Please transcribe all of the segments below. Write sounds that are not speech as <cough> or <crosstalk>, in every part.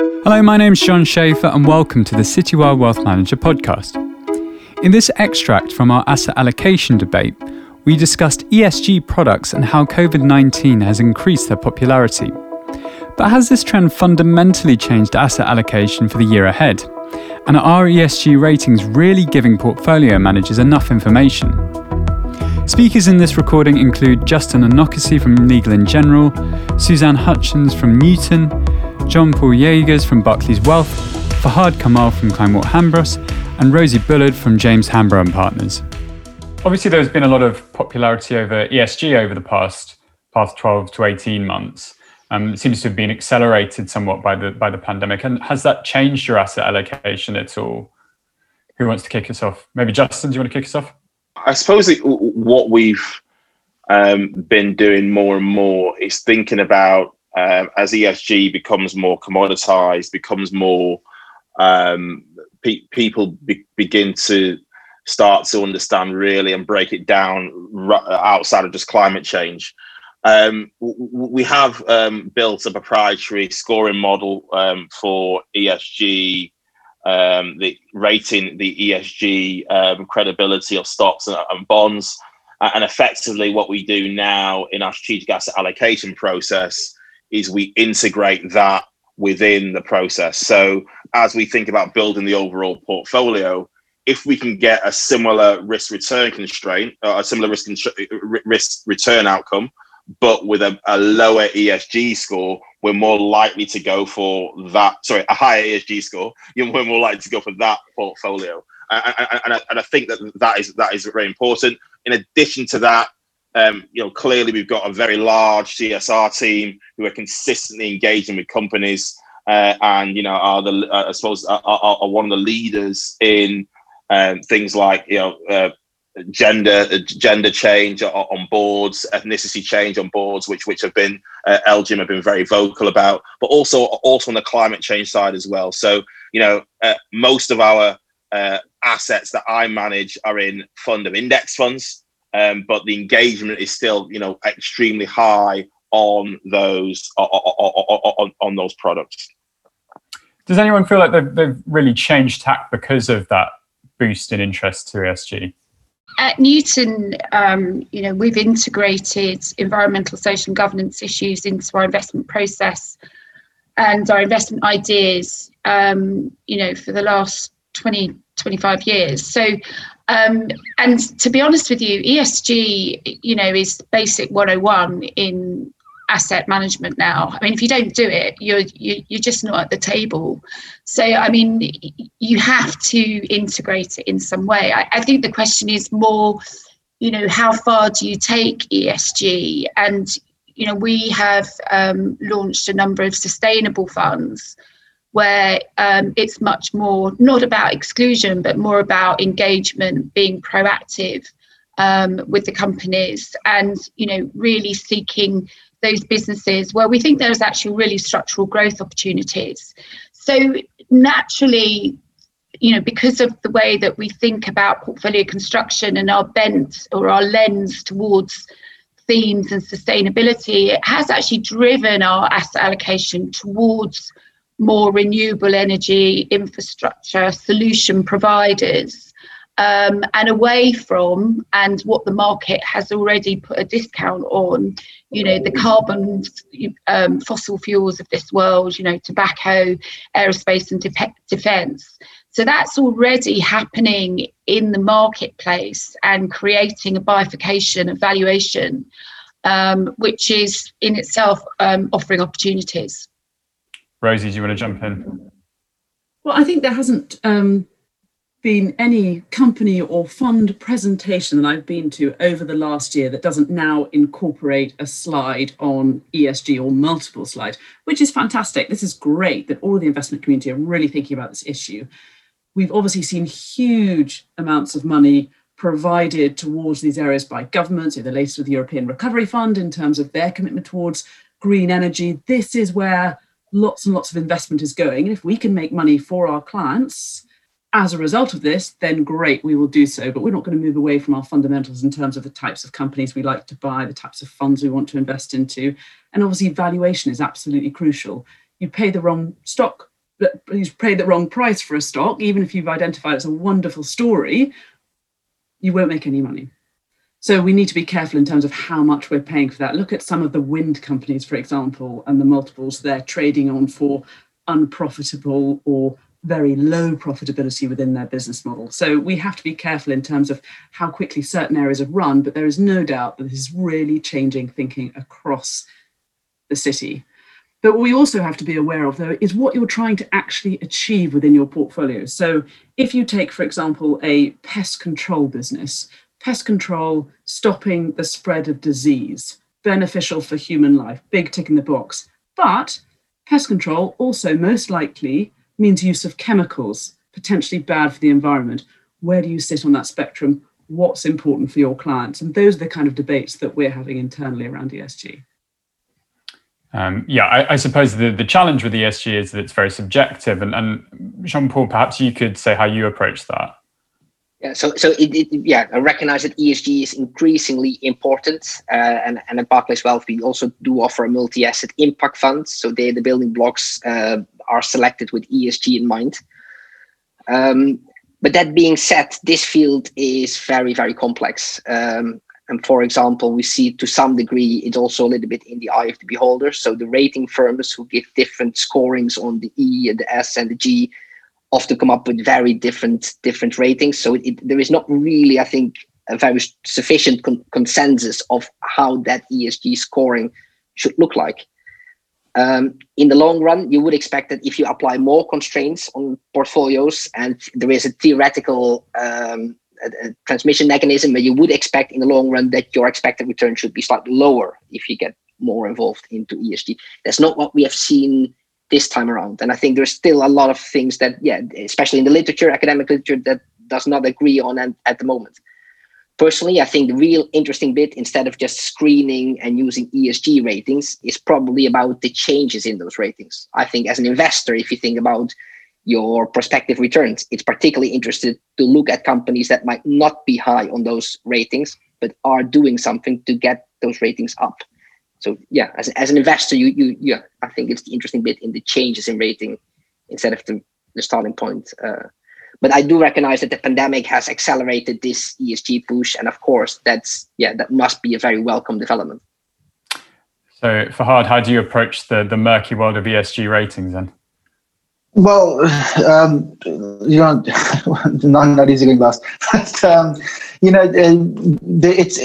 Hello, my name is Sean Schaefer, and welcome to the Citywire Wealth Manager podcast. In this extract from our asset allocation debate, we discussed ESG products and how COVID 19 has increased their popularity. But has this trend fundamentally changed asset allocation for the year ahead? And are ESG ratings really giving portfolio managers enough information? Speakers in this recording include Justin Onuekwusi from Legal & General, Suzanne Hutchins from Newton, Jean Paul Jaegers from Barclays Wealth, Fahad Kamal from Kleinwort Hambros, and Rosie Bullard from James Hambro and Partners. Obviously, there's been a lot of popularity over ESG over the past past 12 to 18 months. Um, it seems to have been accelerated somewhat by the by the pandemic. And has that changed your asset allocation at all? Who wants to kick us off? Maybe Justin, do you want to kick us off? I suppose it, what we've um, been doing more and more is thinking about um, as ESG becomes more commoditized, becomes more um, pe- people be- begin to start to understand really and break it down r- outside of just climate change. Um, we have um, built a proprietary scoring model um, for ESG, um, the rating the ESG credibility of stocks and, and bonds. And effectively, what we do now in our strategic asset allocation process is we integrate that within the process. So as we think about building the overall portfolio, if we can get a similar risk return constraint, uh, a similar risk risk return outcome, but with a, a, lower ESG score, we're more likely to go for that. Sorry, a higher ESG score. <laughs> We're more likely to go for that portfolio, and, and, and, I, and I think that that is that is very important. In addition to that, um, you know, clearly we've got a very large CSR team who are consistently engaging with companies, uh, and you know, are the uh, I suppose are, are, are, one of the leaders in um, things like you know. Uh, gender gender change on boards ethnicity change on boards which which have been uh, LGIM have been very vocal about but also also on the climate change side as well so you know uh, most of our uh, assets that I manage are in fund of index funds um, but the engagement is still you know extremely high on those on, on, on those products. Does anyone feel like they've, they've really changed tack because of that boost in interest to ESG? At Newton, um, you know, we've integrated environmental, social, and governance issues into our investment process and our investment ideas, um, you know, for the last 20, 25 years. So um, and to be honest with you, ESG, you know, is basic 101 in asset management now. I mean, if you don't do it, you're you, you're just not at the table. So, I mean, you have to integrate it in some way. I, I think the question is more, you know, how far do you take ESG? And you know, we have um, launched a number of sustainable funds where um, it's much more not about exclusion, but more about engagement, being proactive um, with the companies, and you know, really seeking those businesses where we think there's actually really structural growth opportunities. So naturally, you know, because of the way that we think about portfolio construction and our bent or our lens towards themes and sustainability, it has actually driven our asset allocation towards more renewable energy infrastructure solution providers um, and away from and what the market has already put a discount on you know the carbon um, fossil fuels of this world you know tobacco aerospace and de- defense. So that's already happening in the marketplace and creating a bifurcation of valuation um, which is in itself um, offering opportunities Rosie, do you want to jump in? Well, I think there hasn't um, been any company or fund presentation that I've been to over the last year that doesn't now incorporate a slide on ESG or multiple slides, which is fantastic. This is great that all of the investment community are really thinking about this issue. We've obviously seen huge amounts of money provided towards these areas by governments, the latest with the European Recovery Fund in terms of their commitment towards green energy. This is where lots and lots of investment is going. And if we can make money for our clients as a result of this, then great, we will do so. But we're not going to move away from our fundamentals in terms of the types of companies we like to buy, the types of funds we want to invest into. And obviously, valuation is absolutely crucial. You pay the wrong stock you've paid the wrong price for a stock, even if you've identified it's a wonderful story, you won't make any money. So we need to be careful in terms of how much we're paying for that. Look at some of the wind companies, for example, and the multiples they're trading on for unprofitable or very low profitability within their business model. So we have to be careful in terms of how quickly certain areas have run, but there is no doubt that this is really changing thinking across the city. But what we also have to be aware of, though, is what you're trying to actually achieve within your portfolio. So, if you take, for example, a pest control business, pest control stopping the spread of disease, beneficial for human life, big tick in the box. But pest control also most likely means use of chemicals, potentially bad for the environment. Where do you sit on that spectrum? What's important for your clients? And those are the kind of debates that we're having internally around ESG. Um, yeah, I, I, suppose the, the challenge with ESG is that it's very subjective. And, and Jean Paul, perhaps you could say how you approach that. Yeah, so so it, it, yeah, I recognize that ESG is increasingly important, uh, and and at Barclays Wealth we also do offer a multi-asset impact fund. So they the building blocks uh, are selected with ESG in mind. Um, but that being said, this field is very very complex. Um, and for example, we see to some degree it's also a little bit in the eye of the beholder. So the rating firms who give different scorings on the E and the S and the G often come up with very different different ratings. So it, there is not really, I think, a very sufficient con- consensus of how that ESG scoring should look like. Um, in the long run, you would expect that if you apply more constraints on portfolios and there is a theoretical um, a, a transmission mechanism where you would expect in the long run that your expected return should be slightly lower if you get more involved into ESG. That's not what we have seen this time around. And I think there's still a lot of things that, yeah, especially in the literature, academic literature, that does not agree on at, at the moment. Personally, I think the real interesting bit, instead of just screening and using ESG ratings, is probably about the changes in those ratings. I think as an investor, if you think about your prospective returns. It's particularly interested to look at companies that might not be high on those ratings, but are doing something to get those ratings up. So yeah, as, as an investor, you you yeah, I think it's the interesting bit in the changes in rating instead of the, the starting point. Uh, but I do recognize that the pandemic has accelerated this ESG push, and of course, that's yeah, that must be a very welcome development. So, Fahad, how do you approach the the murky world of ESG ratings then? Well, um, you know, <laughs> not, not easy going last. <laughs> But, um, you know, it's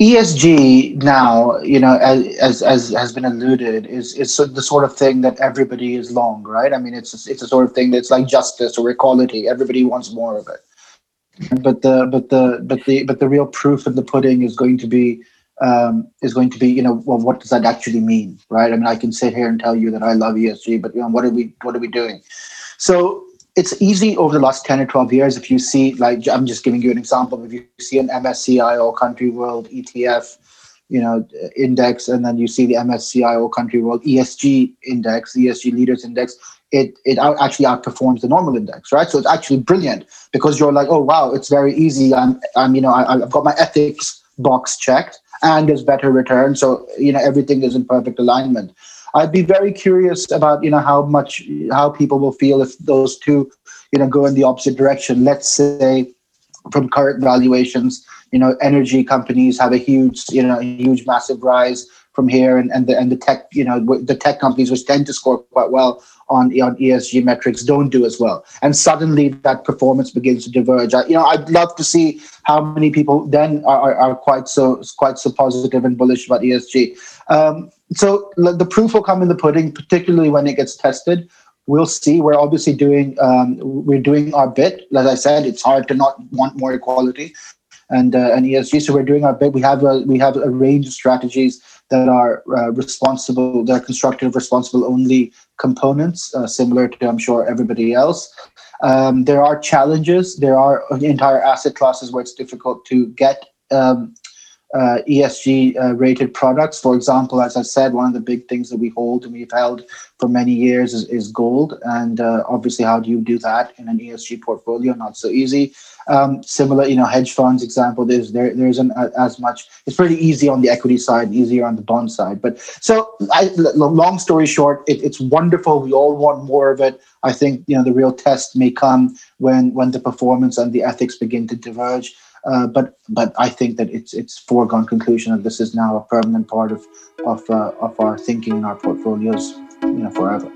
ESG now, you know, as, as has been alluded, is, is the sort of thing that everybody is long, right? I mean, it's, it's a sort of thing that's like justice or equality. Everybody wants more of it. But the, but the, but the, but the real proof in the pudding is going to be um, is going to be, you know, well, what does that actually mean, right? I mean, I can sit here and tell you that I love ESG, but you know, what are we, what are we doing? So it's easy over the last 10 or 12 years. If you see, like, I'm just giving you an example. If you see an MSCI All Country World ETF, you know, index, and then you see the MSCI All Country World ESG index, ESG Leaders Index, it it actually outperforms the normal index, right? So it's actually brilliant because you're like, oh wow, it's very easy. I'm, I'm, you know, I, I've got my ethics box checked and there's better return. So you know everything is in perfect alignment. I'd be very curious about you know how much how people will feel if those two you know go in the opposite direction. Let's say from current valuations, you know, energy companies have a huge you know huge massive rise from here, and and the and the tech you know the tech companies which tend to score quite well on on ESG metrics don't do as well, and suddenly that performance begins to diverge. I, you know, I'd love to see how many people then are, are quite so quite so positive and bullish about ESG. Um, so the proof will come in the pudding, particularly when it gets tested. We'll see. We're obviously doing um, we're doing our bit. As I said, it's hard to not want more equality and uh, and ESG. So we're doing our bit. We have a we have a range of strategies that are uh, responsible, that are constructive, responsible only components, uh, similar to I'm sure everybody else. Um, there are challenges. There are entire asset classes where it's difficult to get um, uh, ESG uh, rated products. For example, as I said, one of the big things that we hold and we've held for many years is, is gold. And uh, obviously, how do you do that in an ESG portfolio? Not so easy. Um, similar, you know, hedge funds example. There's there there isn't as much. It's pretty easy on the equity side, easier on the bond side. But so, I, long story short, it, it's wonderful. We all want more of it. I think you know the real test may come when when the performance and the ethics begin to diverge. Uh, but but I think that it's it's foregone conclusion that this is now a permanent part of of uh, of our thinking and our portfolios, you know, forever.